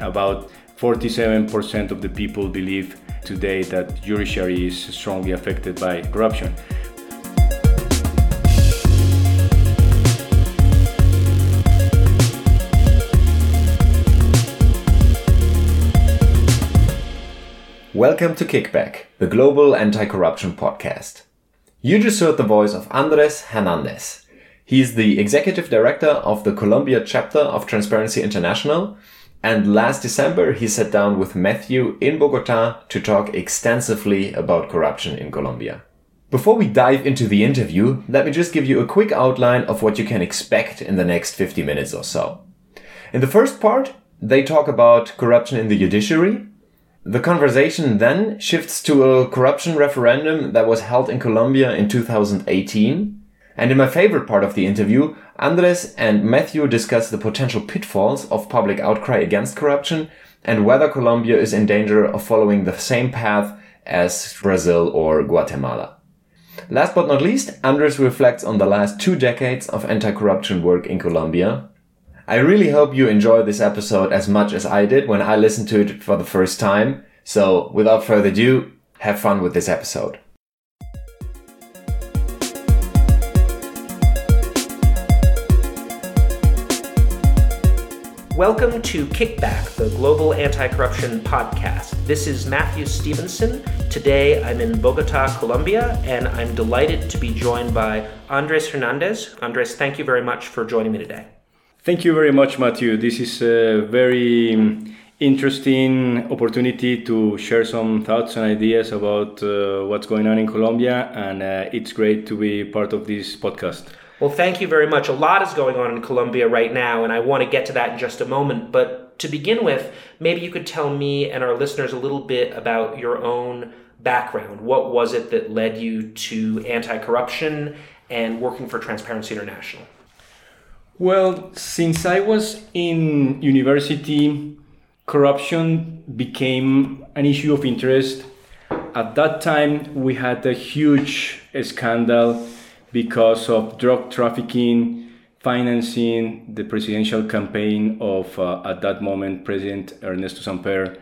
About 47% of the people believe today that judiciary is strongly affected by corruption. Welcome to Kickback, the global anti-corruption podcast. You just heard the voice of Andres Hernandez. He is the executive director of the Colombia chapter of Transparency International. And last December, he sat down with Matthew in Bogota to talk extensively about corruption in Colombia. Before we dive into the interview, let me just give you a quick outline of what you can expect in the next 50 minutes or so. In the first part, they talk about corruption in the judiciary, the conversation then shifts to a corruption referendum that was held in Colombia in 2018. And in my favorite part of the interview, Andres and Matthew discuss the potential pitfalls of public outcry against corruption and whether Colombia is in danger of following the same path as Brazil or Guatemala. Last but not least, Andres reflects on the last two decades of anti-corruption work in Colombia I really hope you enjoy this episode as much as I did when I listened to it for the first time. So without further ado, have fun with this episode. Welcome to Kickback, the Global Anti Corruption Podcast. This is Matthew Stephenson. Today I'm in Bogota, Colombia, and I'm delighted to be joined by Andres Hernandez. Andres, thank you very much for joining me today. Thank you very much, Matthew. This is a very interesting opportunity to share some thoughts and ideas about uh, what's going on in Colombia, and uh, it's great to be part of this podcast. Well, thank you very much. A lot is going on in Colombia right now, and I want to get to that in just a moment. But to begin with, maybe you could tell me and our listeners a little bit about your own background. What was it that led you to anti corruption and working for Transparency International? Well, since I was in university, corruption became an issue of interest. At that time, we had a huge scandal because of drug trafficking, financing the presidential campaign of, uh, at that moment, President Ernesto Samper.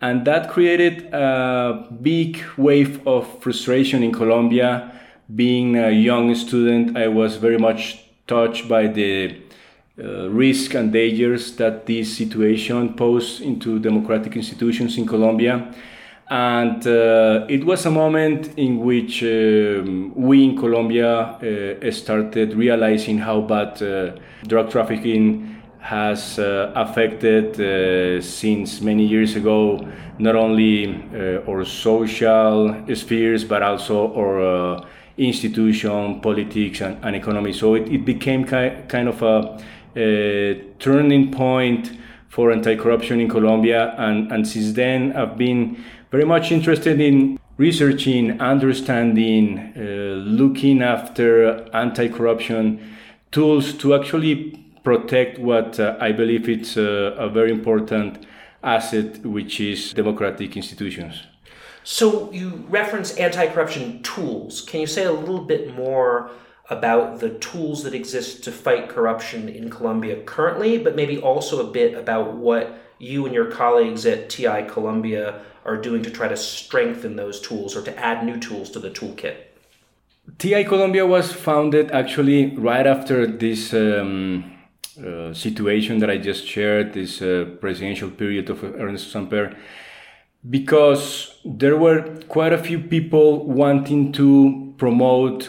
And that created a big wave of frustration in Colombia. Being a young student, I was very much touched by the uh, risk and dangers that this situation posed into democratic institutions in Colombia. And uh, it was a moment in which um, we in Colombia uh, started realizing how bad uh, drug trafficking has uh, affected uh, since many years ago not only our social spheres but also our institution, politics, and, and economy. So it, it became ki- kind of a, a turning point for anti-corruption in Colombia, and, and since then I've been very much interested in researching, understanding, uh, looking after anti-corruption tools to actually protect what uh, I believe it's a, a very important asset, which is democratic institutions. So you reference anti-corruption tools. Can you say a little bit more about the tools that exist to fight corruption in Colombia currently, but maybe also a bit about what you and your colleagues at TI Colombia are doing to try to strengthen those tools or to add new tools to the toolkit? TI Colombia was founded actually right after this um, uh, situation that I just shared, this uh, presidential period of Ernesto Samper because there were quite a few people wanting to promote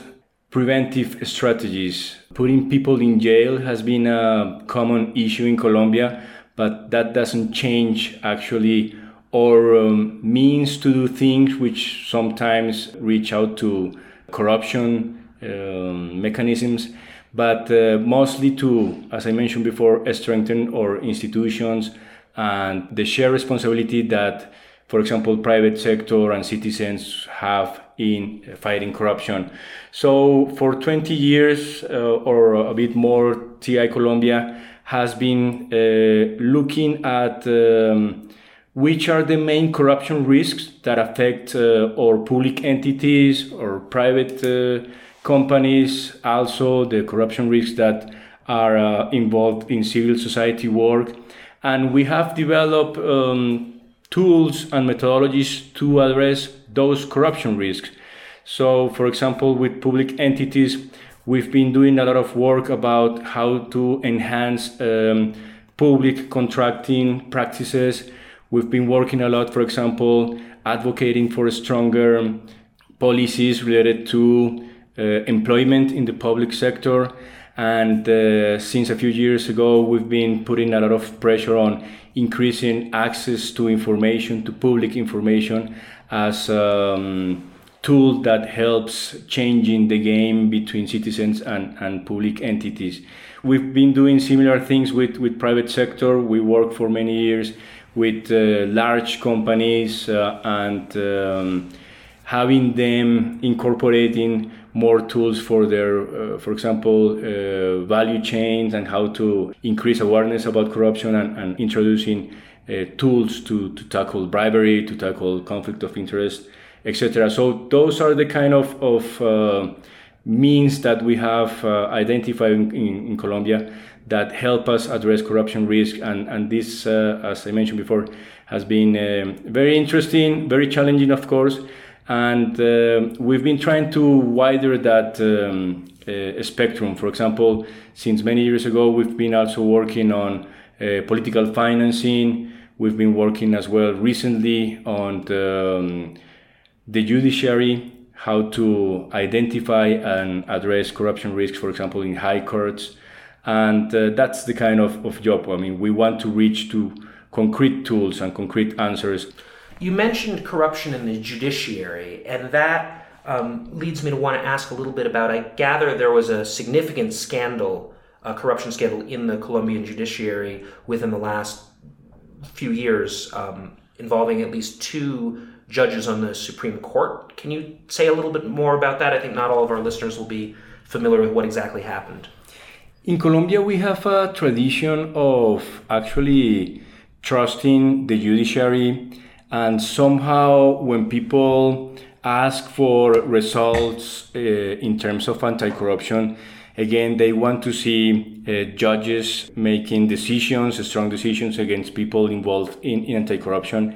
preventive strategies. Putting people in jail has been a common issue in Colombia, but that doesn't change actually our um, means to do things which sometimes reach out to corruption um, mechanisms, but uh, mostly to, as I mentioned before, strengthen our institutions and the shared responsibility that for example, private sector and citizens have in fighting corruption. So for 20 years uh, or a bit more, TI Colombia has been uh, looking at um, which are the main corruption risks that affect uh, our public entities or private uh, companies, also the corruption risks that are uh, involved in civil society work And we have developed um, tools and methodologies to address those corruption risks. So, for example, with public entities, we've been doing a lot of work about how to enhance um, public contracting practices. We've been working a lot, for example, advocating for stronger policies related to uh, employment in the public sector. And uh, since a few years ago, we've been putting a lot of pressure on increasing access to information, to public information, as a um, tool that helps changing the game between citizens and, and public entities. We've been doing similar things with, with private sector. We worked for many years with uh, large companies uh, and um, having them incorporating more tools for their, uh, for example, uh, value chains and how to increase awareness about corruption and, and introducing uh, tools to, to tackle bribery, to tackle conflict of interest, etc. So those are the kind of, of uh, means that we have identified in, in, in Colombia that help us address corruption risk. And, and this, uh, as I mentioned before, has been um, very interesting, very challenging, of course. And uh, we've been trying to widen that um, uh, spectrum. For example, since many years ago, we've been also working on uh, political financing. We've been working as well recently on the, um, the judiciary, how to identify and address corruption risks, for example, in high courts and uh, that's the kind of, of job i mean we want to reach to concrete tools and concrete answers. You mentioned corruption in the judiciary and that um, leads me to want to ask a little bit about i gather there was a significant scandal a corruption scandal in the colombian judiciary within the last few years um, involving at least two judges on the supreme court. Can you say a little bit more about that? I think not all of our listeners will be familiar with what exactly happened in Colombia, we have a tradition of actually trusting the judiciary, and somehow when people ask for results uh, in terms of anti corruption, again, they want to see uh, judges making decisions, strong decisions against people involved in, in anti corruption.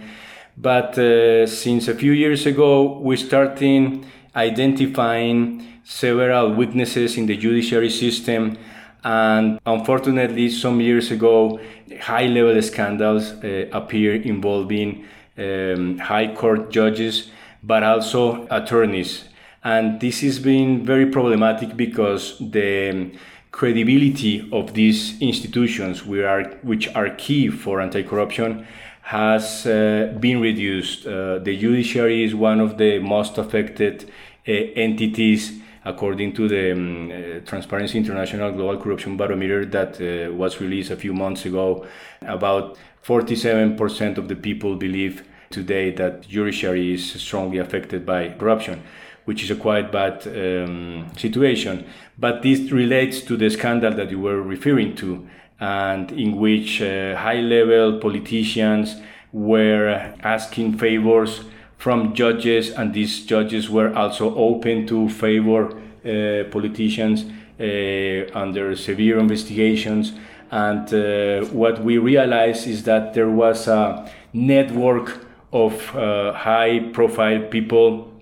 But uh, since a few years ago, we started identifying several weaknesses in the judiciary system and unfortunately, some years ago, high level scandals uh, appear involving um, high court judges, but also attorneys. And this has been very problematic because the credibility of these institutions, which are, which are key for anti corruption, has uh, been reduced. Uh, the judiciary is one of the most affected uh, entities according to the um, uh, Transparency International Global Corruption Barometer that uh, was released a few months ago, about 47% of the people believe today that judiciary is strongly affected by corruption, which is a quite bad um, situation. But this relates to the scandal that you were referring to, and in which uh, high level politicians were asking favors from judges, and these judges were also open to favor uh, politicians uh, under severe investigations. And uh, what we realized is that there was a network of uh, high profile people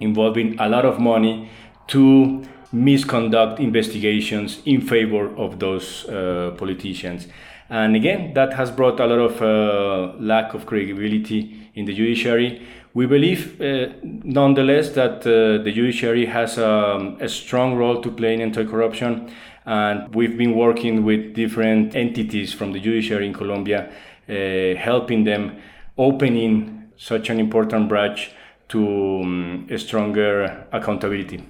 involving a lot of money to misconduct investigations in favor of those uh, politicians. And again, that has brought a lot of uh, lack of credibility in the judiciary. We believe, uh, nonetheless, that uh, the judiciary has um, a strong role to play in anti corruption. And we've been working with different entities from the judiciary in Colombia, uh, helping them opening such an important branch to um, a stronger accountability.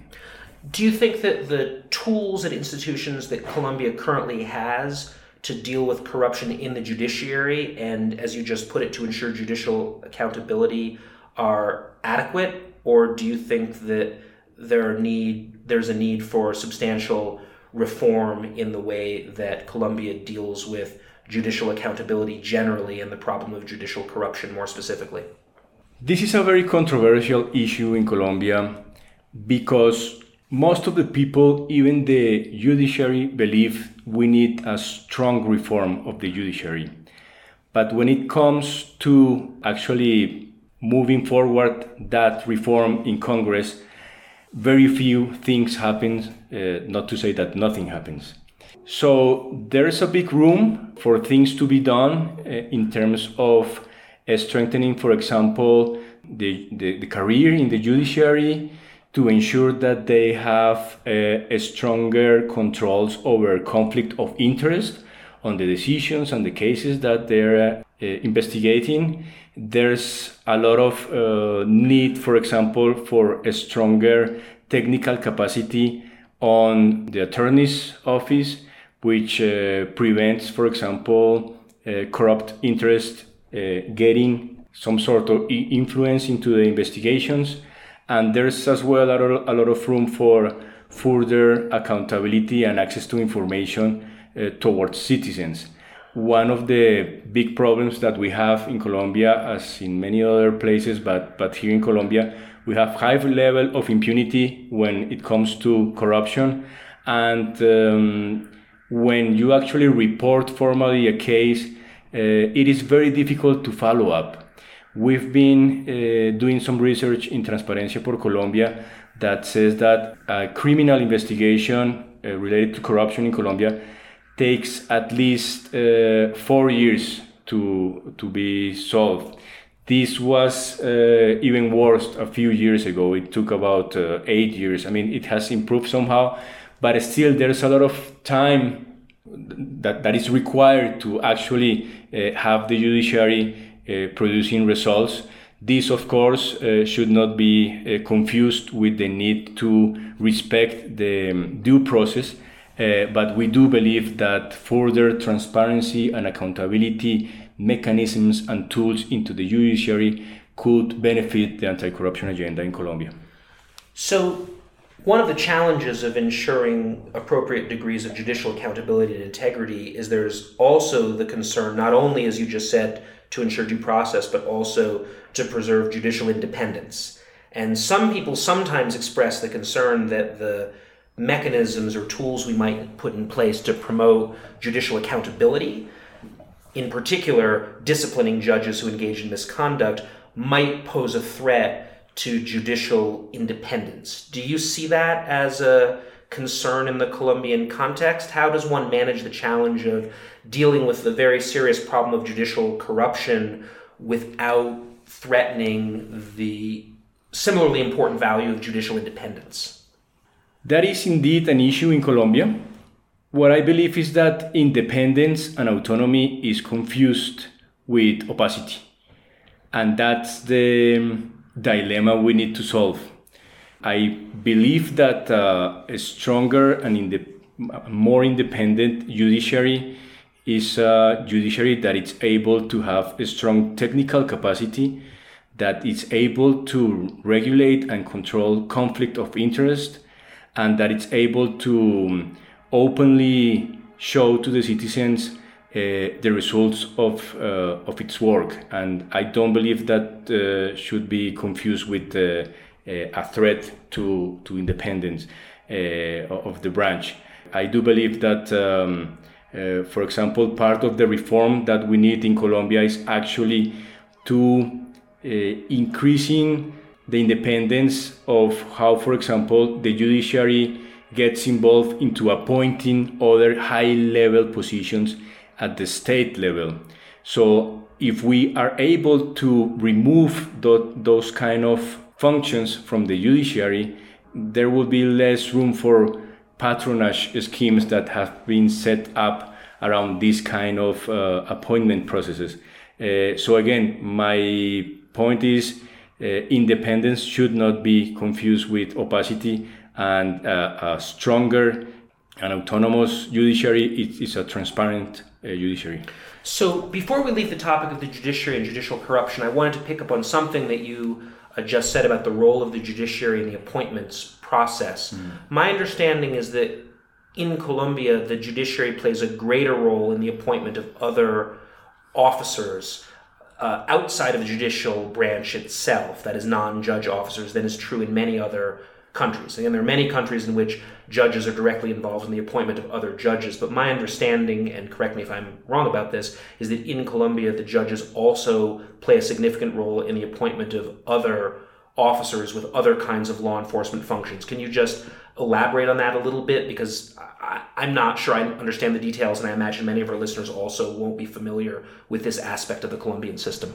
Do you think that the tools and institutions that Colombia currently has to deal with corruption in the judiciary and, as you just put it, to ensure judicial accountability are adequate, or do you think that there need there's a need for substantial reform in the way that Colombia deals with judicial accountability generally and the problem of judicial corruption more specifically? This is a very controversial issue in Colombia because most of the people, even the judiciary, believe we need a strong reform of the judiciary. But when it comes to actually moving forward that reform in Congress, very few things happen, uh, not to say that nothing happens. So there's a big room for things to be done uh, in terms of uh, strengthening, for example, the, the, the, career in the judiciary to ensure that they have uh, stronger controls over conflict of interest on the decisions and the cases that they're investigating. There's a lot of uh, need, for example, for a stronger technical capacity on the attorney's office, which uh, prevents, for example, uh, corrupt interest uh, getting some sort of influence into the investigations. And there's as well a lot, a lot of room for further accountability and access to information uh, towards citizens. One of the big problems that we have in Colombia, as in many other places, but, but here in Colombia, we have high level of impunity when it comes to corruption. And um, when you actually report formally a case, uh, it is very difficult to follow up. We've been uh, doing some research in Transparencia por Colombia that says that a criminal investigation uh, related to corruption in Colombia takes at least uh, four years to to be solved. This was uh, even worse a few years ago. It took about uh, eight years. I mean, it has improved somehow, but still there's a lot of time that, that is required to actually uh, have the judiciary uh, producing results. This, of course, uh, should not be confused with the need to respect the um, due process uh, but we do believe that further transparency and accountability mechanisms and tools into the judiciary could benefit the anti corruption agenda in Colombia. So, one of the challenges of ensuring appropriate degrees of judicial accountability and integrity is there's also the concern, not only, as you just said, to ensure due process, but also to preserve judicial independence. And some people sometimes express the concern that the mechanisms or tools we might put in place to promote judicial accountability, in particular, disciplining judges who engage in misconduct, might pose a threat to judicial independence. Do you see that as a concern in the Colombian context? How does one manage the challenge of dealing with the very serious problem of judicial corruption without threatening the similarly important value of judicial independence? That is indeed an issue in Colombia. What I believe is that independence and autonomy is confused with opacity. And that's the dilemma we need to solve. I believe that uh, a stronger and more independent judiciary is a judiciary that is able to have a strong technical capacity, that is able to regulate and control conflict of interest, and that it's able to um, openly show to the citizens uh, the results of uh, of its work, and I don't believe that uh, should be confused with uh, a threat to to independence uh, of the branch. I do believe that, um, uh, for example, part of the reform that we need in Colombia is actually to increasing the independence of how, for example, the judiciary gets involved into appointing other high level positions at the state level. So if we are able to remove th- those kind of functions from the judiciary, there will be less room for patronage schemes that have been set up around this kind of uh, appointment processes. Uh, so again, my point is independence should not be confused with opacity, and uh, a stronger and autonomous judiciary is a transparent uh, judiciary. So, before we leave the topic of the judiciary and judicial corruption, I wanted to pick up on something that you uh, just said about the role of the judiciary in the appointments process. Mm. My understanding is that in Colombia, the judiciary plays a greater role in the appointment of other officers uh, outside of the judicial branch itself, that is non judge officers, than is true in many other countries. Again, there are many countries in which judges are directly involved in the appointment of other judges. But my understanding, and correct me if I'm wrong about this, is that in Colombia, the judges also play a significant role in the appointment of other officers with other kinds of law enforcement functions. Can you just elaborate on that a little bit? Because I, am not sure I understand the details, and I imagine many of our listeners also won't be familiar with this aspect of the Colombian system.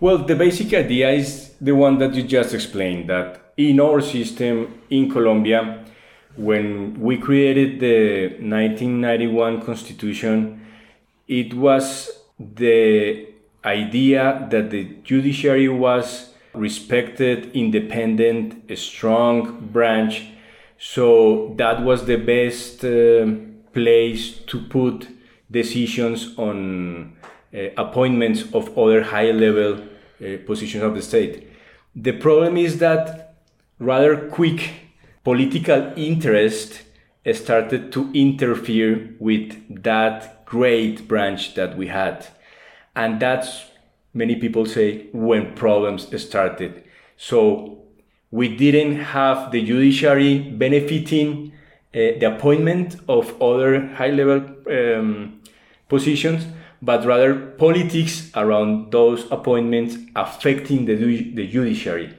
Well, the basic idea is the one that you just explained that in our system in Colombia, when we created the 1991 constitution, it was the idea that the judiciary was respected, independent, strong branch. So that was the best uh, place to put decisions on uh, appointments of other high level uh, positions of the state. The problem is that rather quick political interest started to interfere with that great branch that we had. And that's, many people say, when problems started. So we didn't have the judiciary benefiting uh, the appointment of other high level um, positions, but rather politics around those appointments affecting the, the judiciary.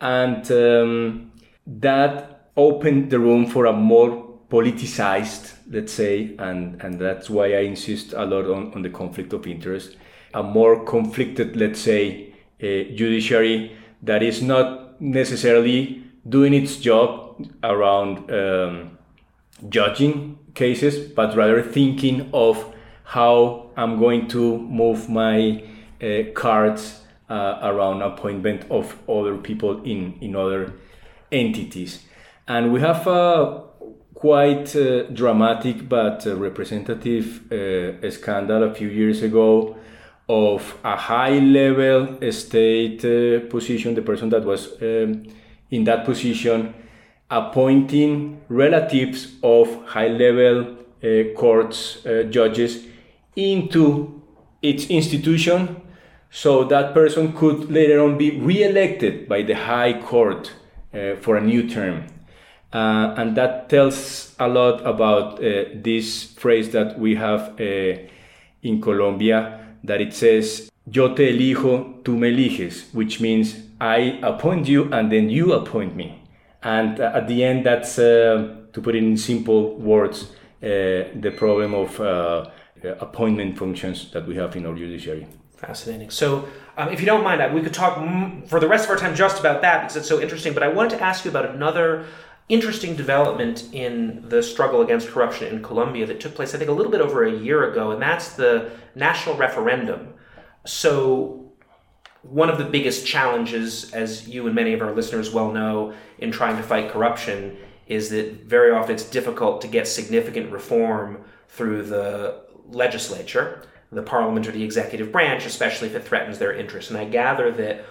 And um, that opened the room for a more politicized, let's say, and, and that's why I insist a lot on, on the conflict of interest, a more conflicted, let's say, uh, judiciary that is not necessarily doing its job around um, judging cases, but rather thinking of how I'm going to move my uh, cards uh, around appointment of other people in, in other entities. And we have a quite uh, dramatic but uh, representative uh, scandal a few years ago of a high level state uh, position, the person that was um, in that position appointing relatives of high level uh, courts uh, judges into its institution so that person could later on be re-elected by the high court for a new term. Uh, and that tells a lot about uh, this phrase that we have uh, in Colombia that it says, Yo te elijo, tú me eliges, which means I appoint you and then you appoint me. And uh, at the end, that's, uh, to put it in simple words, uh, the problem of appointment functions that we have in our judiciary. Fascinating. So, um, if you don't mind, we could talk for the rest of our time just about that because it's so interesting. But I wanted to ask you about another interesting development in the struggle against corruption in Colombia that took place, I think, a little bit over a year ago, and that's the national referendum. So, one of the biggest challenges, as you and many of our listeners well know, in trying to fight corruption is that very often it's difficult to get significant reform through the legislature, the parliament, or the executive branch, especially if it threatens their interests. And I gather that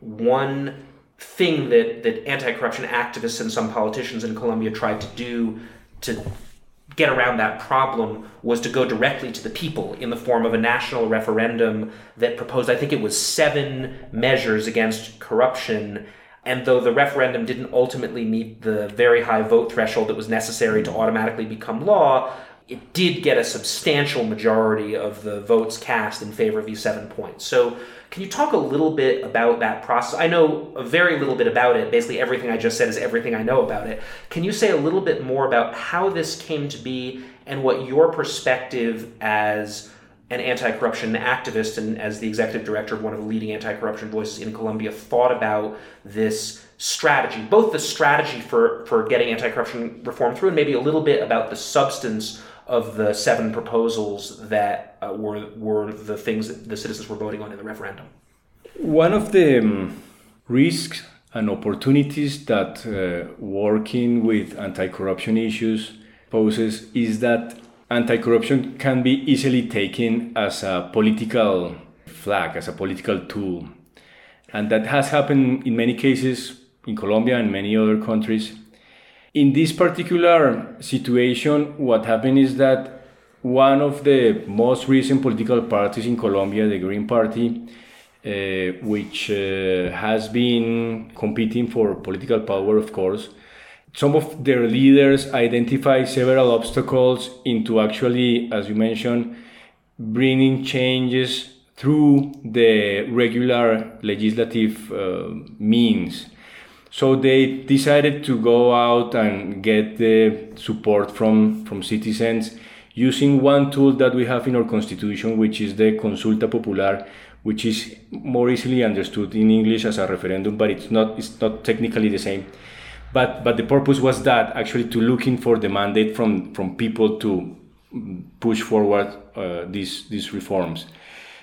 one thing that, that anti-corruption activists and some politicians in Colombia tried to do to get around that problem was to go directly to the people in the form of a national referendum that proposed, I think it was seven measures against corruption. And though the referendum didn't ultimately meet the very high vote threshold that was necessary to automatically become law, it did get a substantial majority of the votes cast in favor of these seven points. So can you talk a little bit about that process? I know a very little bit about it. Basically, everything I just said is everything I know about it. Can you say a little bit more about how this came to be and what your perspective as an anti corruption activist and as the executive director of one of the leading anti corruption voices in Colombia thought about this strategy, both the strategy for, for getting anti corruption reform through and maybe a little bit about the substance of the seven proposals that uh, were were the things that the citizens were voting on in the referendum. One of the um, risks and opportunities that uh, working with anti-corruption issues poses is that anti-corruption can be easily taken as a political flag, as a political tool, and that has happened in many cases in Colombia and many other countries in this particular situation, what happened is that one of the most recent political parties in Colombia, the Green Party, uh, which uh, has been competing for political power, of course. Some of their leaders identify several obstacles into actually, as you mentioned, bringing changes through the regular legislative uh, means. So they decided to go out and get the support from, from citizens using one tool that we have in our constitution, which is the Consulta Popular, which is more easily understood in English as a referendum, but it's not, it's not technically the same. But, but the purpose was that actually to looking for the mandate from, from people to push forward uh, these, these reforms.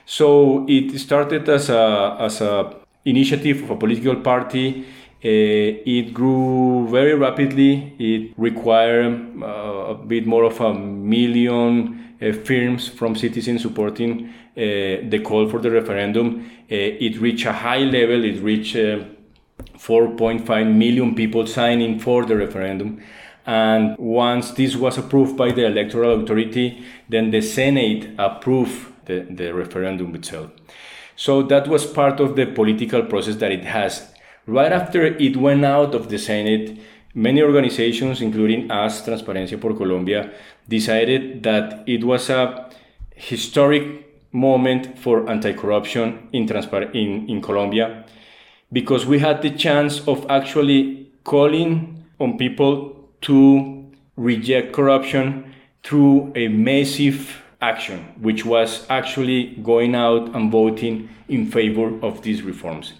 So it started as a, as a initiative of a political party. Uh, it grew very rapidly. It required uh, a bit more of a million uh, firms from citizens supporting uh, the call for the referendum. It reached a high level. It reached uh, 4.5 million people signing for the referendum. And once this was approved by the electoral authority, then the Senate approved the, the referendum itself. So that was part of the political process that it has. Right after it went out of the Senate, many organizations, including us, Transparencia por Colombia, decided that it was a historic moment for anti-corruption in, transpar- in, in Colombia because we had the chance of actually calling on people to reject corruption through a massive action, which was actually going out and voting in favor of these reforms.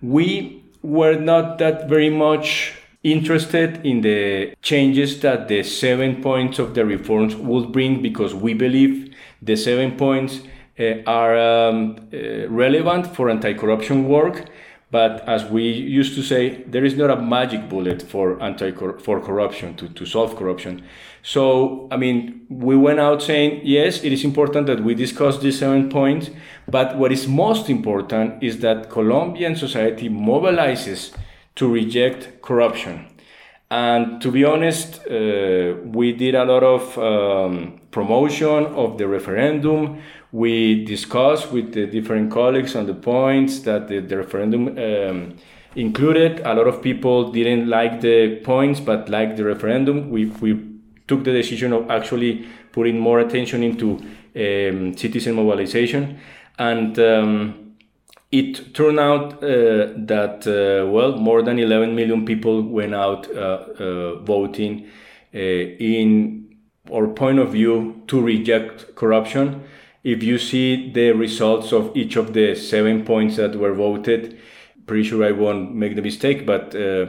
We were not that very much interested in the changes that the seven points of the reforms would bring because we believe the seven points uh, are um, uh, relevant for anti corruption work but as we used to say, there is not a magic bullet for anti for corruption to, to solve corruption. So I mean, we went out saying yes, it is important that we discuss these seven points. But what is most important is that Colombian society mobilizes to reject corruption. And to be honest, uh, we did a lot of um, promotion of the referendum. We discussed with the different colleagues on the points that the, the referendum um, included. A lot of people didn't like the points, but liked the referendum. We, we took the decision of actually putting more attention into um, citizen mobilization. And um, it turned out uh, that, uh, well, more than 11 million people went out uh, uh voting uh, in our point of view to reject corruption if you see the results of each of the seven points that were voted, pretty sure I won't make the mistake, but uh,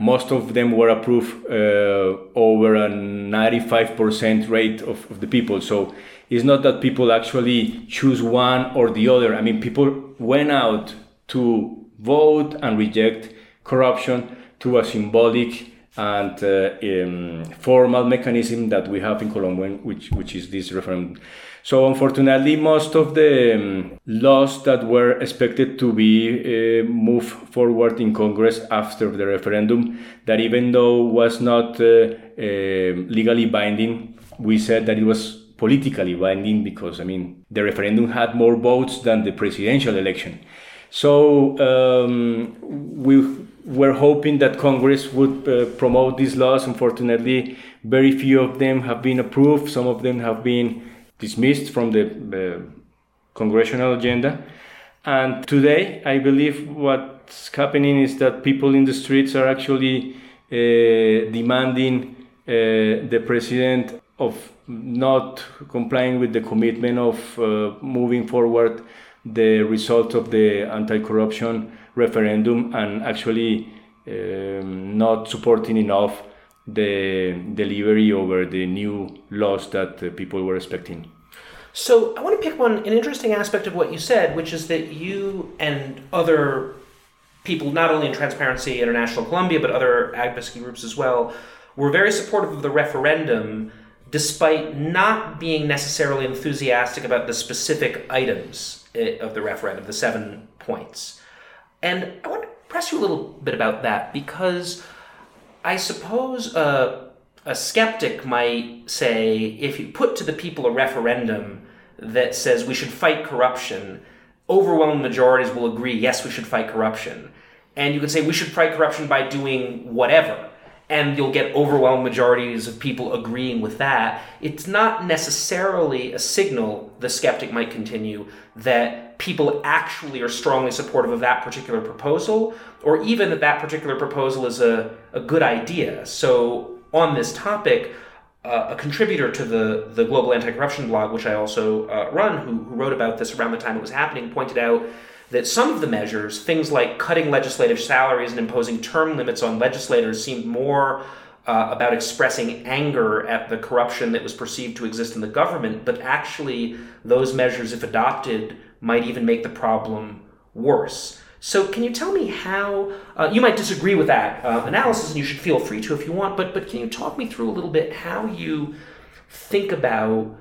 most of them were approved over a 95% rate of, of the people. So it's not that people actually choose one or the other. I mean, people went out to vote and reject corruption through a symbolic and uh, um, formal mechanism that we have in Colombia, which, which is this referendum. So unfortunately, most of the um, laws that were expected to be uh, moved forward in Congress after the referendum, that even though was not uh, uh, legally binding, we said that it was politically binding because I mean the referendum had more votes than the presidential election. So um, we were hoping that Congress would uh, promote these laws. Unfortunately, very few of them have been approved. Some of them have been dismissed from the uh, congressional agenda. And today, I believe what's happening is that people in the streets are actually uh, demanding uh, the president of not complying with the commitment of uh, moving forward the result of the anti-corruption referendum and actually um, not supporting enough the delivery over the new laws that uh, people were expecting. So I want to pick one an interesting aspect of what you said, which is that you and other people, not only in Transparency International Colombia, but other advocacy groups as well, were very supportive of the referendum, despite not being necessarily enthusiastic about the specific items eh, of the referendum, the seven points. And I want to press you a little bit about that because I suppose uh, a skeptic might say if you put to the people a referendum that says we should fight corruption, overwhelming majorities will agree, yes, we should fight corruption. And you could say we should fight corruption by doing whatever. And you'll get overwhelming majorities of people agreeing with that. It's not necessarily a signal, the skeptic might continue, that people actually are strongly supportive of that particular proposal, or even that that particular proposal is a, a good idea. So, on this topic, uh, a contributor to the, the Global Anti Corruption blog, which I also uh, run, who, who wrote about this around the time it was happening, pointed out that some of the measures, things like cutting legislative salaries and imposing term limits on legislators, seemed more uh, about expressing anger at the corruption that was perceived to exist in the government, but actually, those measures, if adopted, might even make the problem worse. So, can you tell me how uh, you might disagree with that uh, analysis, and you should feel free to if you want. But but can you talk me through a little bit how you think about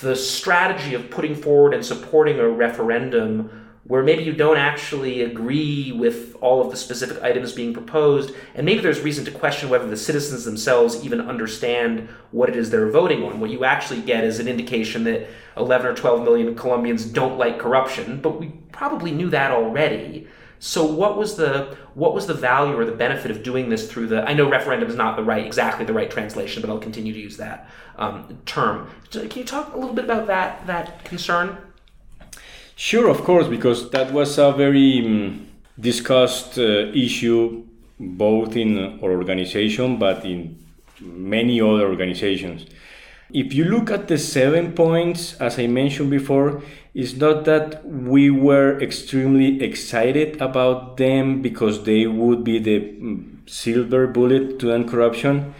the strategy of putting forward and supporting a referendum where maybe you don't actually agree with all of the specific items being proposed, and maybe there's reason to question whether the citizens themselves even understand what it is they're voting on. What you actually get is an indication that 11 or 12 million Colombians don't like corruption, but we probably knew that already. So what was the what was the value or the benefit of doing this through the? I know referendum is not the right exactly the right translation, but I'll continue to use that um, term. Can you talk a little bit about that that concern? Sure, of course, because that was a very um, discussed uh, issue both in our organization but in many other organizations. If you look at the seven points, as I mentioned before, it's not that we were extremely excited about them because they would be the mm, silver bullet to end corruption.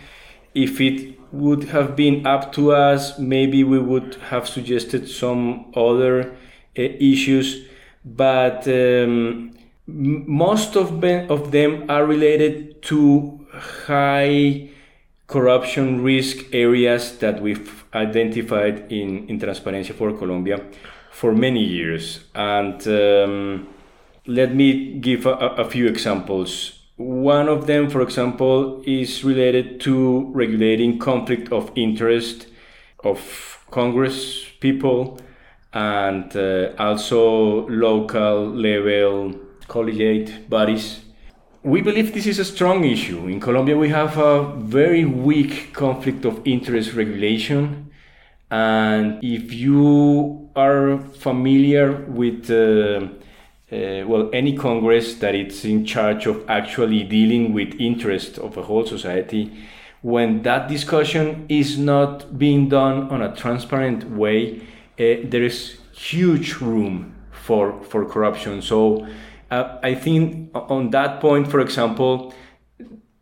If it would have been up to us, maybe we would have suggested some other issues, but um, most of, of them are related to high corruption risk areas that we've identified in, in Transparencia por Colombia for many years. And um, let me give a, a, few examples. One of them, for example, is related to regulating conflict of interest of Congress people and uh, also local level collegiate bodies. We believe this is a strong issue. In Colombia, we have a very weak conflict of interest regulation. And if you are familiar with, uh, uh, well, any Congress that is in charge of actually dealing with interest of a whole society, when that discussion is not being done on a transparent way, there is huge room for for corruption. So uh, I think on that point, for example,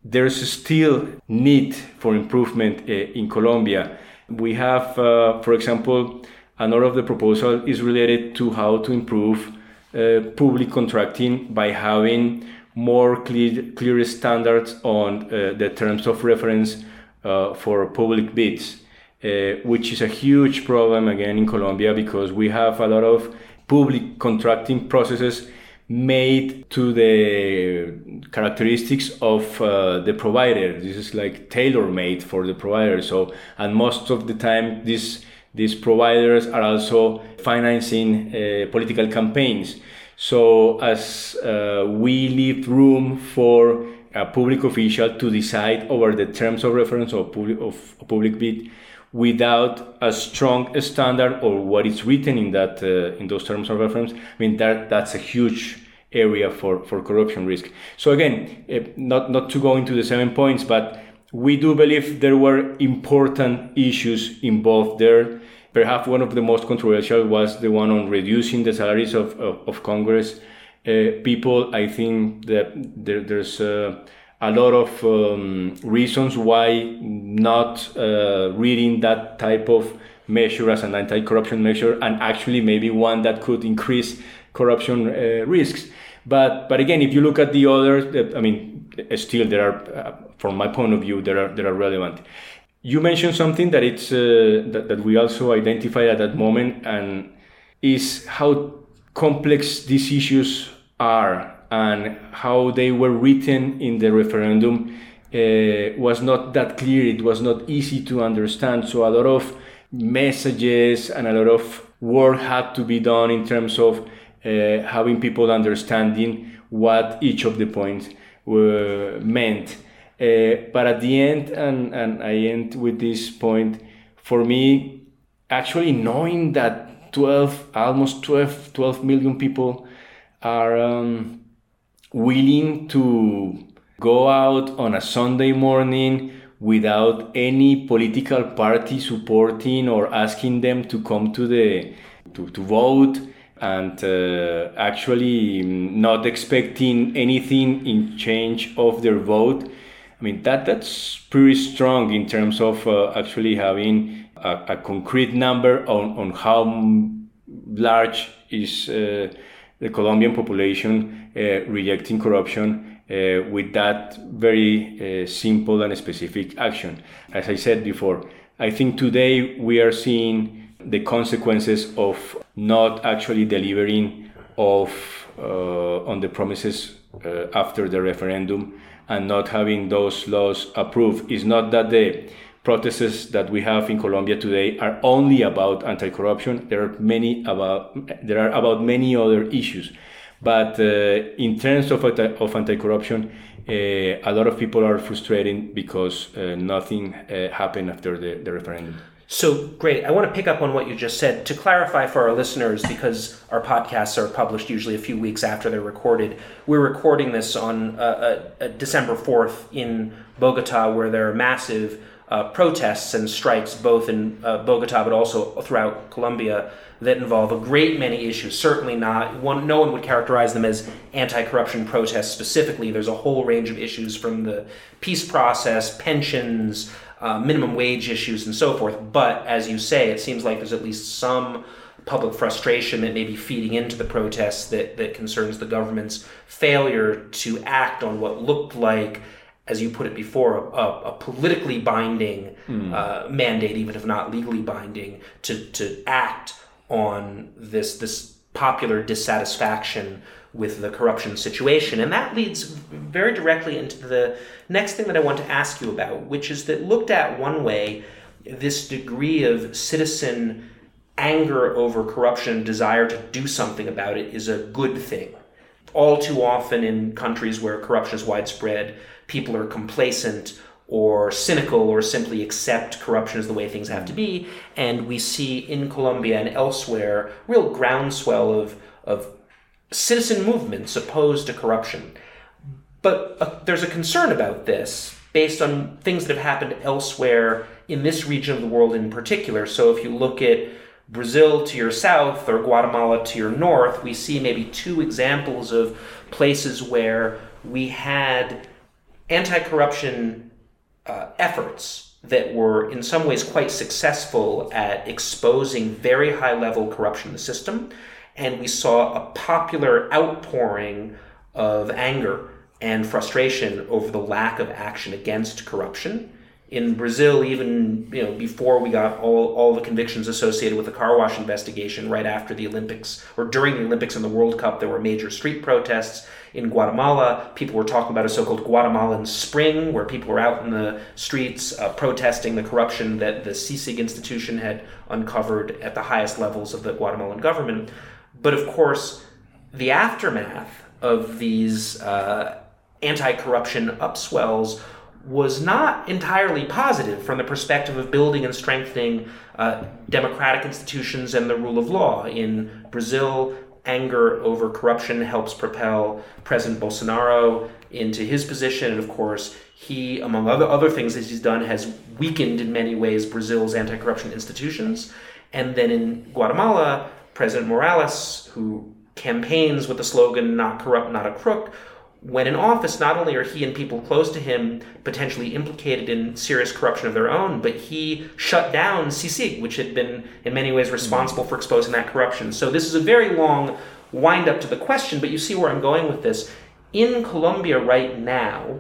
there's still need for improvement uh, in Colombia. We have, uh, for example, another of the proposal is related to how to improve uh, public contracting by having more clear, clear standards on uh, the terms of reference uh, for public bids uh, which is a huge problem again in Colombia because we have a lot of public contracting processes made to the characteristics of uh, the provider. This is like tailor made for the provider. So, and most of the time, these these providers are also financing uh, political campaigns. So, as uh, we leave room for a public official to decide over the terms of reference of public, of public bid, without a strong standard or what is written in that uh, in those terms of reference. I mean that that's a huge area for for corruption risk. So again uh, not not to go into the seven points but we do believe there were important issues involved there. Perhaps one of the most controversial was the one on reducing the salaries of of, of congress uh, people i think that there, there's uh, a lot of um, reasons why not uh, reading that type of measure as an anti-corruption measure and actually maybe one that could increase corruption uh, risks. But but again if you look at the others uh, i mean still there are uh, from my point of view there are there are relevant. You mentioned something that it's that, that we also identified at that moment and is how complex these issues are and how they were written in the referendum uh, was not that clear. It was not easy to understand. So a lot of messages and a lot of work had to be done in terms of uh, having people understanding what each of the points were meant. Uh, but at the end, and, and I end with this point, for me, actually knowing that 12, almost 12, 12 million people are um, willing to go out on a Sunday morning without any political party supporting or asking them to come to the to, to vote and uh, actually not expecting anything in change of their vote. I mean that that's pretty strong in terms of uh, actually having a, a, concrete number on, on how large is uh, the colombian population uh, rejecting corruption uh, with that very uh, simple and specific action. As I said before, I think today we are seeing the consequences of not actually delivering of uh, on the promises uh, after the referendum and not having those laws approved. It's not that the protests that we have in Colombia today are only about anti-corruption. There are many about there are about many other issues. But uh, in terms of, of anti-corruption, uh, a lot of people are frustrated because uh, nothing happened after the, the referendum. So great. I want to pick up on what you just said. To clarify for our listeners, because our podcasts are published usually a few weeks after they're recorded, we're recording this on uh, uh, December 4th in Bogota, where there are massive uh, protests and strikes, both in Bogota but also throughout Colombia, that involve a great many issues. Certainly not one. No one would characterize them as anti-corruption protests specifically. There's a whole range of issues from the peace process, pensions, uh, minimum wage issues, and so forth. But as you say, it seems like there's at least some public frustration that may be feeding into the protests that, that concerns the government's failure to act on what looked like as you put it before, a, a politically binding mm. uh, mandate, even if not legally binding, to, to act on this this popular dissatisfaction with the corruption situation. And that leads very directly into the next thing that I want to ask you about, which is that looked at one way, this degree of citizen anger over corruption, desire to do something about it, is a good thing. All too often in countries where corruption is widespread, people are complacent or cynical or simply accept corruption as the way things have to be. And we see in Colombia and elsewhere real groundswell of, of citizen movements opposed to corruption. But uh, there's a concern about this based on things that have happened elsewhere in this region of the world in particular. So if you look at Brazil to your south or Guatemala to your north, we see maybe two examples of places where we had anti corruption uh, efforts that were in some ways quite successful at exposing very high level corruption in the system. And we saw a popular outpouring of anger and frustration over the lack of action against corruption in Brazil, even you know before we got all, all the convictions associated with the car wash investigation, right after the Olympics or during the Olympics and the World Cup, there were major street protests in Guatemala. People were talking about a so-called Guatemalan Spring, where people were out in the streets uh, protesting the corruption that the CICIG institution had uncovered at the highest levels of the Guatemalan government. But of course, the aftermath of these uh, anti-corruption upswells was not entirely positive from the perspective of building and strengthening uh, democratic institutions and the rule of law. In Brazil, anger over corruption helps propel President Bolsonaro into his position. And of course, he, among other, other things that he's done, has weakened in many ways Brazil's anti corruption institutions. And then in Guatemala, President Morales, who campaigns with the slogan, not corrupt, not a crook, when in office, not only are he and people close to him potentially implicated in serious corruption of their own, but he shut down CICIG, which had been in many ways responsible for exposing that corruption. So this is a very long wind up to the question, but you see where I'm going with this. In Colombia right now,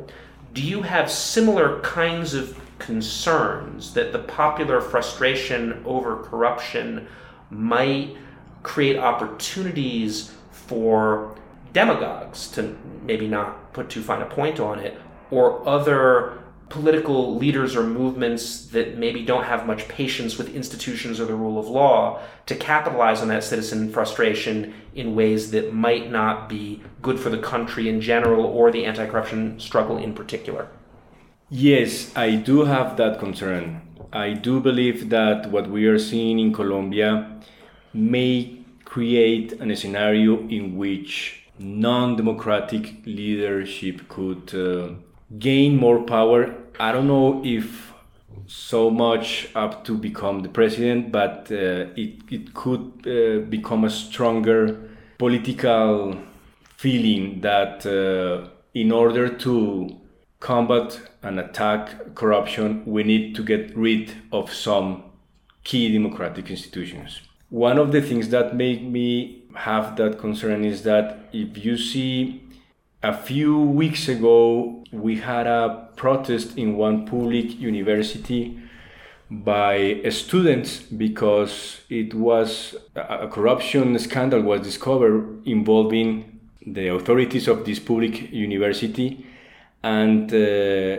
do you have similar kinds of concerns that the popular frustration over corruption might create opportunities for demagogues, to maybe not put too fine a point on it, or other political leaders or movements that maybe don't have much patience with institutions or the rule of law to capitalize on that citizen frustration in ways that might not be good for the country in general or the anti corruption struggle in particular? Yes, I do have that concern. I do believe that what we are seeing in Colombia may create a scenario in which non democratic leadership could. Uh, gain more power. I don't know if so much up to become the president, but uh, it, it could uh, become a stronger political feeling that uh, in order to combat and attack corruption, we need to get rid of some key democratic institutions. One of the things that make me have that concern is that if you see a few weeks ago, we had a protest in one public university by students because it was a corruption scandal was discovered involving the authorities of this public university and uh,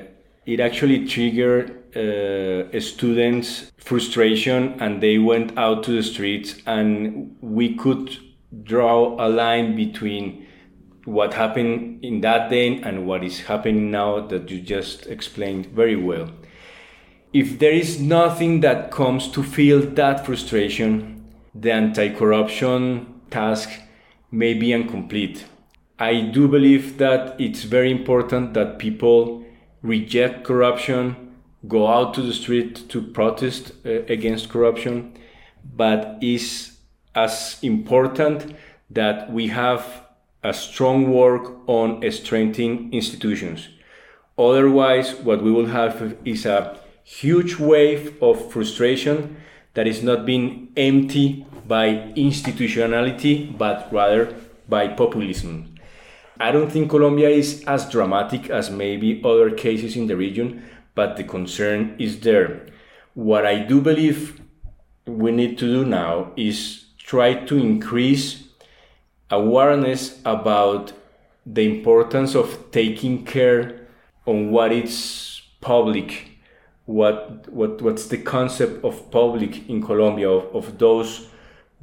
it actually triggered uh, students frustration and they went out to the streets and we could draw a line between what happened in that day and what is happening now that you just explained very well. If there is nothing that comes to fill that frustration, the anti corruption task may be incomplete. I do believe that it's very important that people reject corruption, go out to the street to protest uh, against corruption, but is as important that we have a strong work on strengthening institutions. Otherwise, what we will have is a huge wave of frustration that is not being empty by institutionality, but rather by populism. I don't think Colombia is as dramatic as maybe other cases in the region, but the concern is there. What I do believe we need to do now is try to increase awareness about the importance of taking care on what is public what what what's the concept of public in Colombia of, of those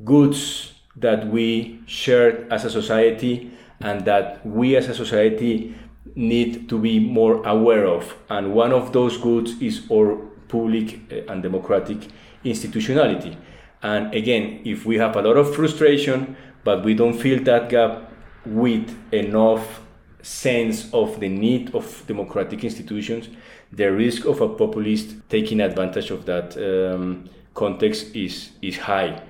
goods that we share as a society and that we as a society need to be more aware of and one of those goods is our public eh, and democratic institutionality and again if we have a lot of frustration but we don't fill that gap with enough sense of the need of democratic institutions, the risk of a populist taking advantage of that um, context is, is high.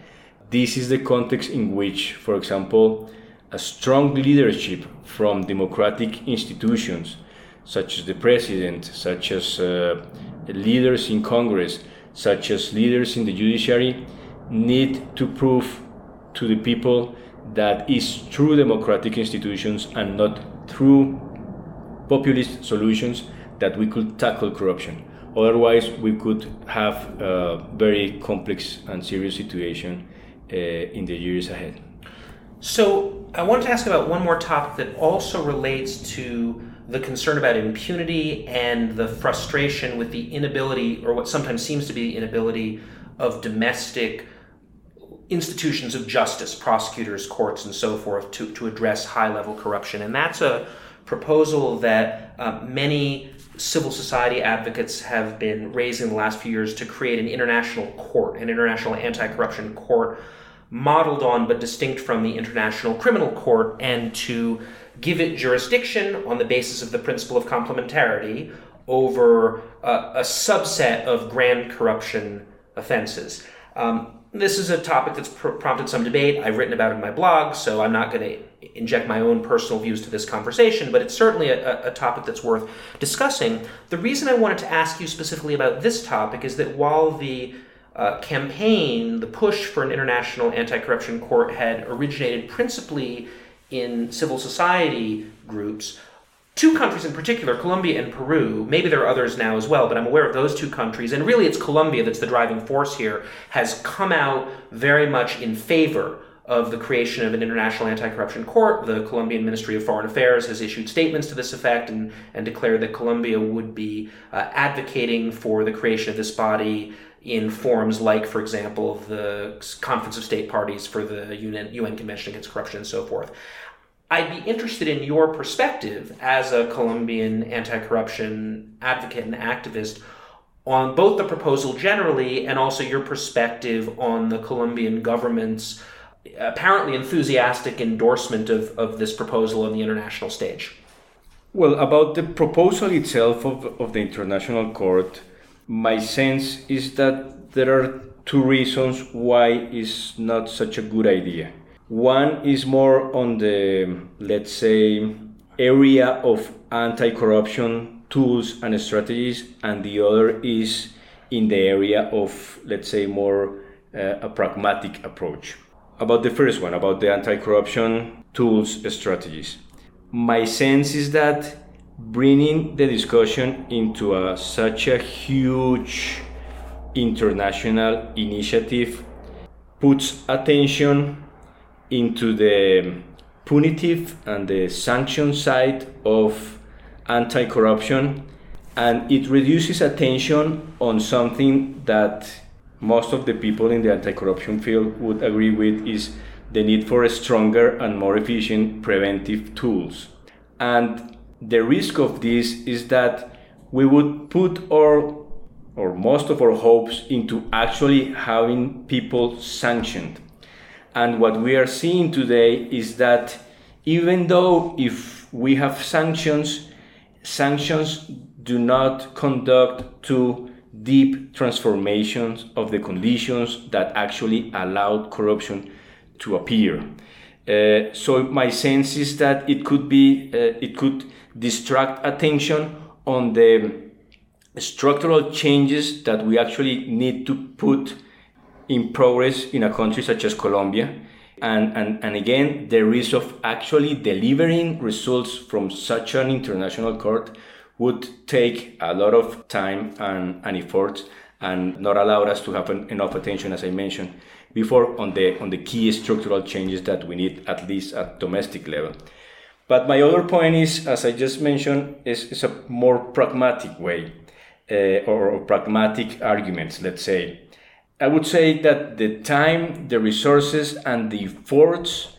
This is the context in which, for example, a strong leadership from democratic institutions, such as the president, such as uh, leaders in Congress, such as leaders in the judiciary, need to prove to the people that is through democratic institutions and not through populist solutions that we could tackle corruption. Otherwise, we could have a very complex and serious situation uh, in the years ahead. So, I wanted to ask about one more topic that also relates to the concern about impunity and the frustration with the inability, or what sometimes seems to be the inability, of domestic institutions of justice, prosecutors, courts, and so forth, to, to address high level corruption. And that's a proposal that uh, many civil society advocates have been raising the last few years to create an international court, an international anti corruption court modeled on but distinct from the International Criminal Court, and to give it jurisdiction on the basis of the principle of complementarity over uh, a subset of grand corruption offenses. Um, this is a topic that's pr- prompted some debate. I've written about it in my blog, so I'm not going to inject my own personal views to this conversation, but it's certainly a, a, topic that's worth discussing. The reason I wanted to ask you specifically about this topic is that while the uh, campaign, the push for an international anti corruption court, had originated principally in civil society groups, two countries in particular, Colombia and Peru, maybe there are others now as well, but I'm aware of those two countries, and really it's Colombia that's the driving force here, has come out very much in favor of the creation of an international anti-corruption court. The Colombian Ministry of Foreign Affairs has issued statements to this effect and, and declared that Colombia would be uh, advocating for the creation of this body in forums like, for example, the Conference of State Parties for the UN, UN Convention Against Corruption and so forth. I'd be interested in your perspective as a Colombian anti corruption advocate and activist on both the proposal generally and also your perspective on the Colombian government's apparently enthusiastic endorsement of, of this proposal on the international stage. Well, about the proposal itself of, of the International Court, my sense is that there are two reasons why it's not such a good idea. One is more on the, let's say, area of anti corruption tools and strategies, and the other is in the area of, let's say, more uh, a pragmatic approach. About the first one, about the anti corruption tools strategies, my sense is that bringing the discussion into a, such a huge international initiative puts attention into the punitive and the sanction side of anti corruption and it reduces attention on something that most of the people in the anti corruption field would agree with is the need for stronger and more efficient preventive tools. And the risk of this is that we would put our or most of our hopes into actually having people sanctioned. And what we are seeing today is that even though if we have sanctions, sanctions do not conduct to deep transformations of the conditions that actually allowed corruption to appear. Uh, so my sense is that it could be uh, it could distract attention on the structural changes that we actually need to put in progress in a country such as Colombia. And, and, and again, the risk of actually delivering results from such an international court would take a lot of time and, and effort and not allow us to have an, enough attention, as I mentioned before, on the, on the key structural changes that we need, at least at domestic level. But my other point is, as I just mentioned, is, is a more pragmatic way uh, or, pragmatic arguments, let's say. I would say that the time, the resources, and the efforts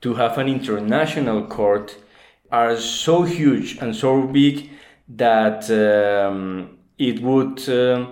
to have an international court are so huge and so big that um, it would uh,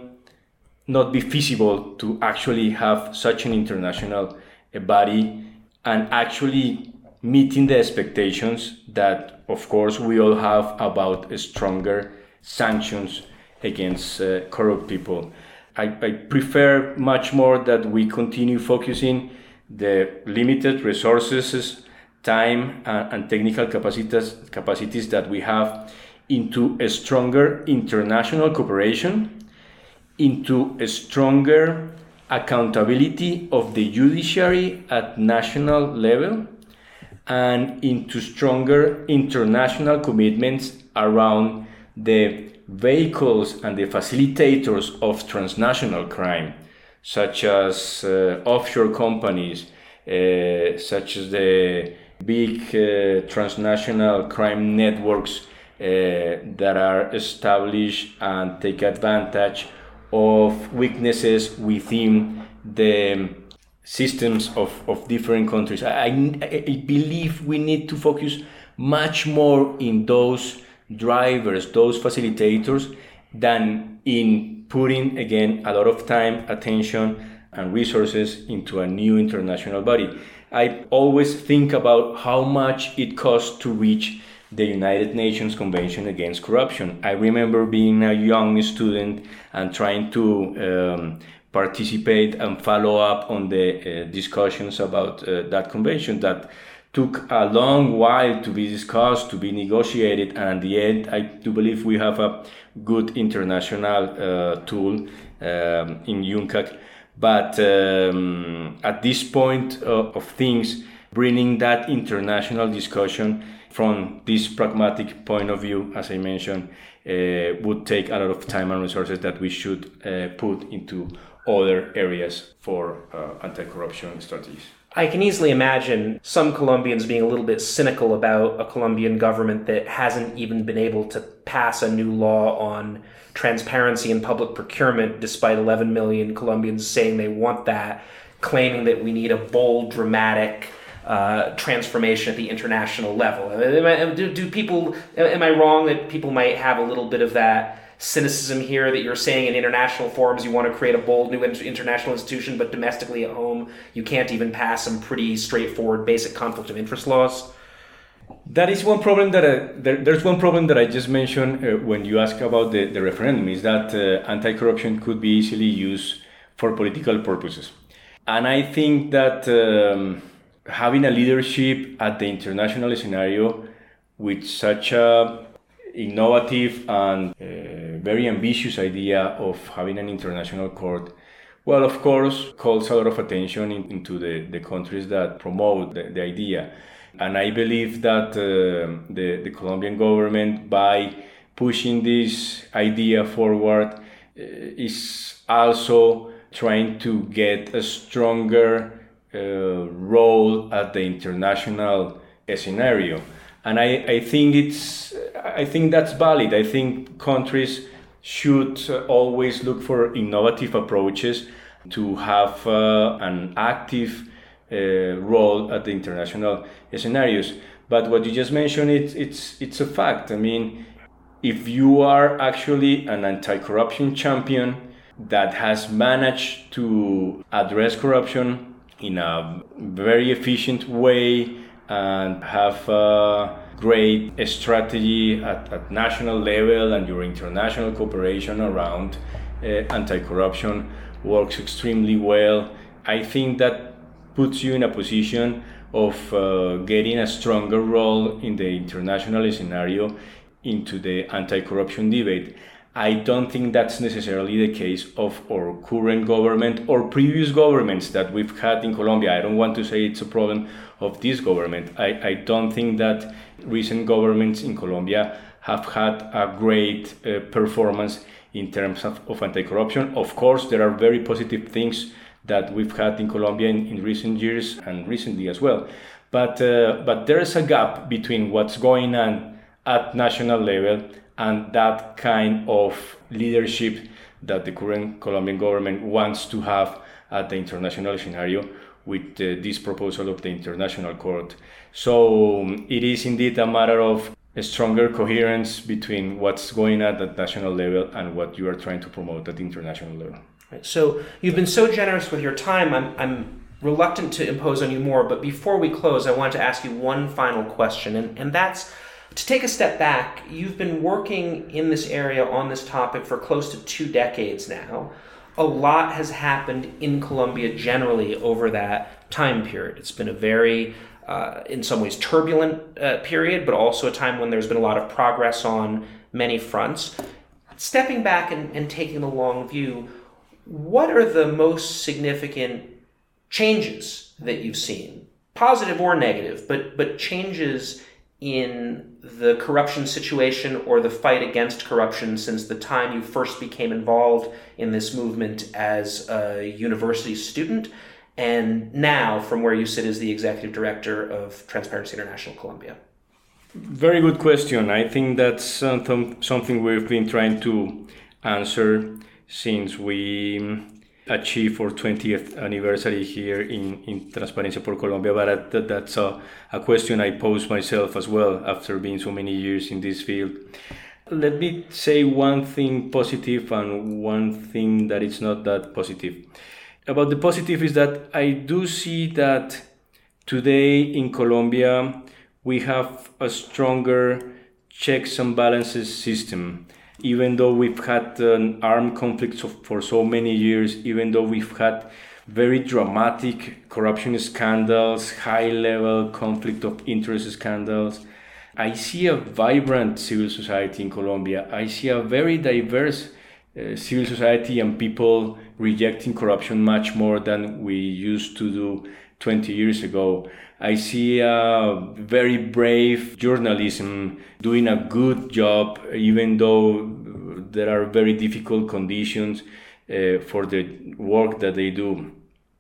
not be feasible to actually have such an international uh, body and actually meeting the expectations that, of course, we all have about stronger sanctions against uh, corrupt people. I, I prefer much more that we continue focusing the limited resources, time, uh, and technical capacities, capacities that we have into a stronger international cooperation, into a stronger accountability of the judiciary at national level, and into stronger international commitments around the vehicles and the facilitators of transnational crime, such as uh, offshore companies, uh, such as the big uh, transnational crime networks uh, that are established and take advantage of weaknesses within the systems of, of different countries. I, I believe we need to focus much more in those drivers, those facilitators, than in putting again a lot of time, attention, and resources into a new international body. I always think about how much it costs to reach the United Nations Convention Against Corruption. I remember being a young student and trying to um, participate and follow up on the uh, discussions about uh, that convention that took a long while to be discussed, to be negotiated, and at the end, I do believe we have a good international uh, tool um, in UNCAC. But um, at this point of, of things, bringing that international discussion from this pragmatic point of view, as I mentioned, uh, would take a lot of time and resources that we should uh, put into other areas for uh, anti corruption strategies. I can easily imagine some Colombians being a little bit cynical about a Colombian government that hasn't even been able to pass a new law on transparency in public procurement, despite 11 million Colombians saying they want that, claiming that we need a bold, dramatic, uh, transformation at the international level. Do, do people? Am I wrong that people might have a little bit of that cynicism here that you're saying in international forums you want to create a bold new international institution, but domestically at home you can't even pass some pretty straightforward basic conflict of interest laws? That is one problem that I, there, there's one problem that I just mentioned uh, when you ask about the, the referendum is that uh, anti-corruption could be easily used for political purposes, and I think that um, having a leadership at the international scenario with such a innovative and uh, very ambitious idea of having an international court well, of course, calls a lot of attention in, into the, the countries that promote the, the idea. And I believe that uh, the, the Colombian government, by pushing this idea forward, uh, is also trying to get a stronger uh, role at the international scenario. And I, I think it's I think that's valid. I think countries should always look for innovative approaches to have uh, an active uh, role at the international scenarios. But what you just mentioned, it's, it's, it's a fact. I mean, if you are actually an anti corruption champion that has managed to address corruption in a very efficient way and have a great strategy at, at national level and your international cooperation around uh, anti corruption works extremely well. I think that puts you in a position of uh, getting a stronger role in the international scenario into the anti corruption debate. I don't think that's necessarily the case of our current government or previous governments that we've had in Colombia. I don't want to say it's a problem of this government. I, I don't think that recent governments in Colombia have had a great uh, performance in terms of, of anti corruption. Of course, there are very positive things that we've had in Colombia in, in recent years and recently as well. But, uh, but there is a gap between what's going on at national level and that kind of leadership that the current Colombian government wants to have at the international scenario with uh, this proposal of the International Court. So um, it is indeed a matter of a stronger coherence between what's going at the national level and what you are trying to promote at the international level. Right. So you've been so generous with your time. I'm, I'm reluctant to impose on you more, but before we close, I want to ask you one final question, and, and that's to take a step back. You've been working in this area on this topic for close to two decades now. A lot has happened in Colombia generally over that time period. It's been a very uh, in some ways turbulent uh, period, but also a time when there's been a lot of progress on many fronts. Stepping back and, and taking a long view, what are the most significant changes that you've seen, positive or negative, but but changes in the corruption situation or the fight against corruption since the time you first became involved in this movement as a university student and now from where you sit as the executive director of Transparency International Colombia? Very good question. I think that's something, we've been trying to answer since we achieved our 20th anniversary here in, in Transparencia por Colombia, but that, that's a, a question I pose myself as well after being so many years in this field. Let me say one thing positive and one thing that is not that positive. About the positive is that I do see that today in Colombia we have a stronger checks and balances system even though we've had armed conflict for so many years, even though we've had very dramatic corruption scandals, high level conflict of interest scandals, I see a vibrant civil society in Colombia. I see a very diverse uh, civil society and people rejecting corruption much more than we used to do 20 years ago. I see a very brave journalism doing a good job, even though there are very difficult conditions uh, for the work that they do.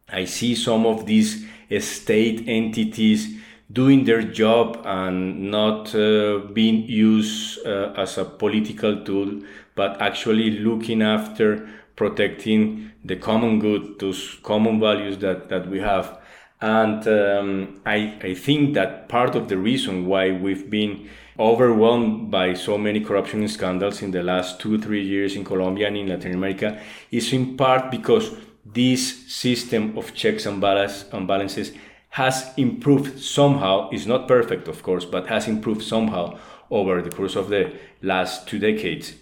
I see some of these state entities doing their job and not uh, being used uh, as a political tool, but actually looking after protecting the common good, those common values that, that we have. And um, I, I think that part of the reason why we've been overwhelmed by so many corruption scandals in the last two, three years in Colombia and in Latin America is in part because this system of checks and, balance, and balances has improved somehow. It's not perfect, of course, but has improved somehow over the course of the last two decades.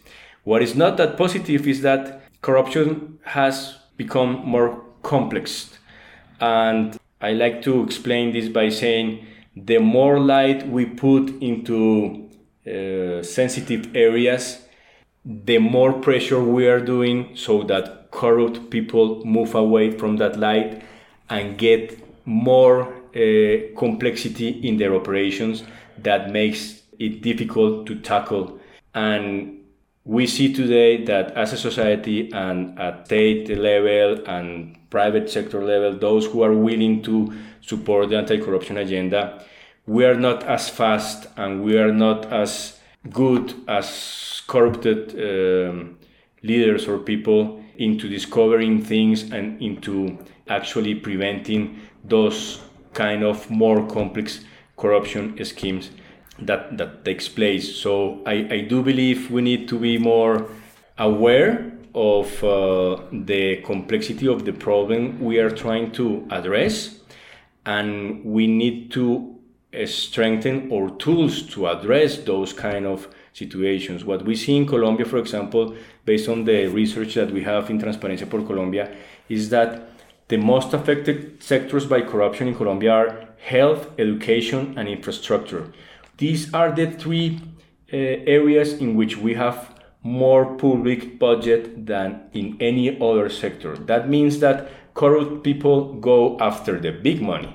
What is not that positive is that corruption has become more complex. And I like to explain this by saying the more light we put into uh, sensitive areas, the more pressure we are doing so that corrupt people move away from that light and get more uh, complexity in their operations that makes it difficult to tackle. And we see today that as a society and at state level and private sector level, those who are willing to support the anti-corruption agenda, we are not as fast and we are not as good as corrupted um, leaders or people into discovering things and into actually preventing those kind of more complex corruption schemes that that takes place. So I, I do believe we need to be more aware of uh, the complexity of the problem we are trying to address, and we need to uh, strengthen our tools to address those kind of situations. What we see in Colombia, for example, based on the research that we have in Transparencia por Colombia, is that the most affected sectors by corruption in Colombia are health, education, and infrastructure. These are the three uh, areas in which we have more public budget than in any other sector. That means that corrupt people go after the big money.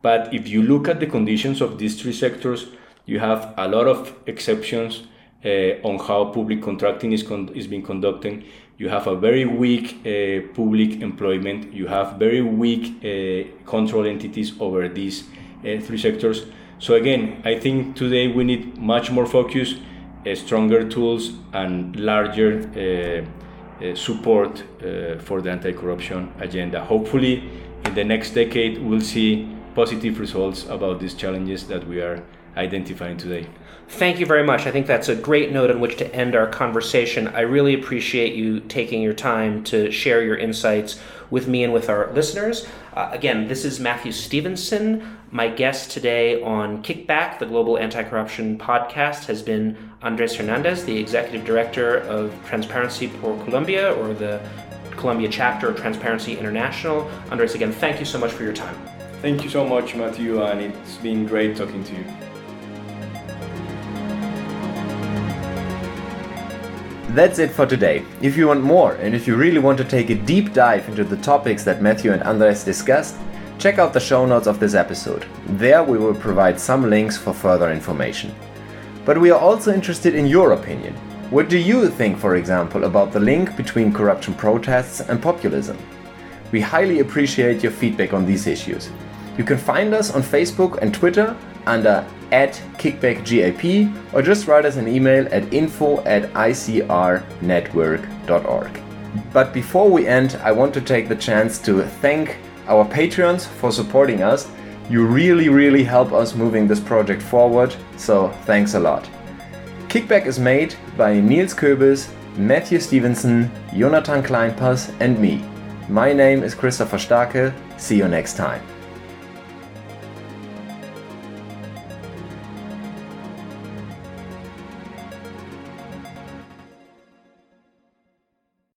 But if you look at the conditions of these three sectors, you have a lot of exceptions uh, on how public contracting is, con- is being conducted. You have a very weak uh, public employment. You have very weak uh, control entities over these uh, three sectors. So again, I think today we need much more focus, stronger tools, and larger uh, uh, support uh, for the anti-corruption agenda. Hopefully, in the next decade, we'll see positive results about these challenges that we are identifying today. Thank you very much. I think that's a great note on which to end our conversation. I really appreciate you taking your time to share your insights with me and with our listeners. Uh, again, this is Matthew Stephenson. My guest today on Kickback, the Global Anti Corruption podcast, has been Andres Hernandez, the Executive Director of Transparencia por Colombia, or the Colombia chapter of Transparency International. Andres, again, thank you so much for your time. Thank you so much, Matthew, and it's been great talking to you. That's it for today. If you want more and if you really want to take a deep dive into the topics that Matthew and Andres discussed, check out the show notes of this episode. There we will provide some links for further information. But we are also interested in your opinion. What do you think, for example, about the link between corruption protests and populism? We highly appreciate your feedback on these issues. You can find us on Facebook and Twitter under at kickbackgap or just write us an email at info at icrnetwork.org. But before we end, I want to take the chance to thank our patrons for supporting us. You really, really help us moving this project forward, so thanks a lot. Kickback is made by Nils Köbis, Matthew Stephenson, Jonathan Kleinpass, and me. My name is Christopher Starke. See you next time.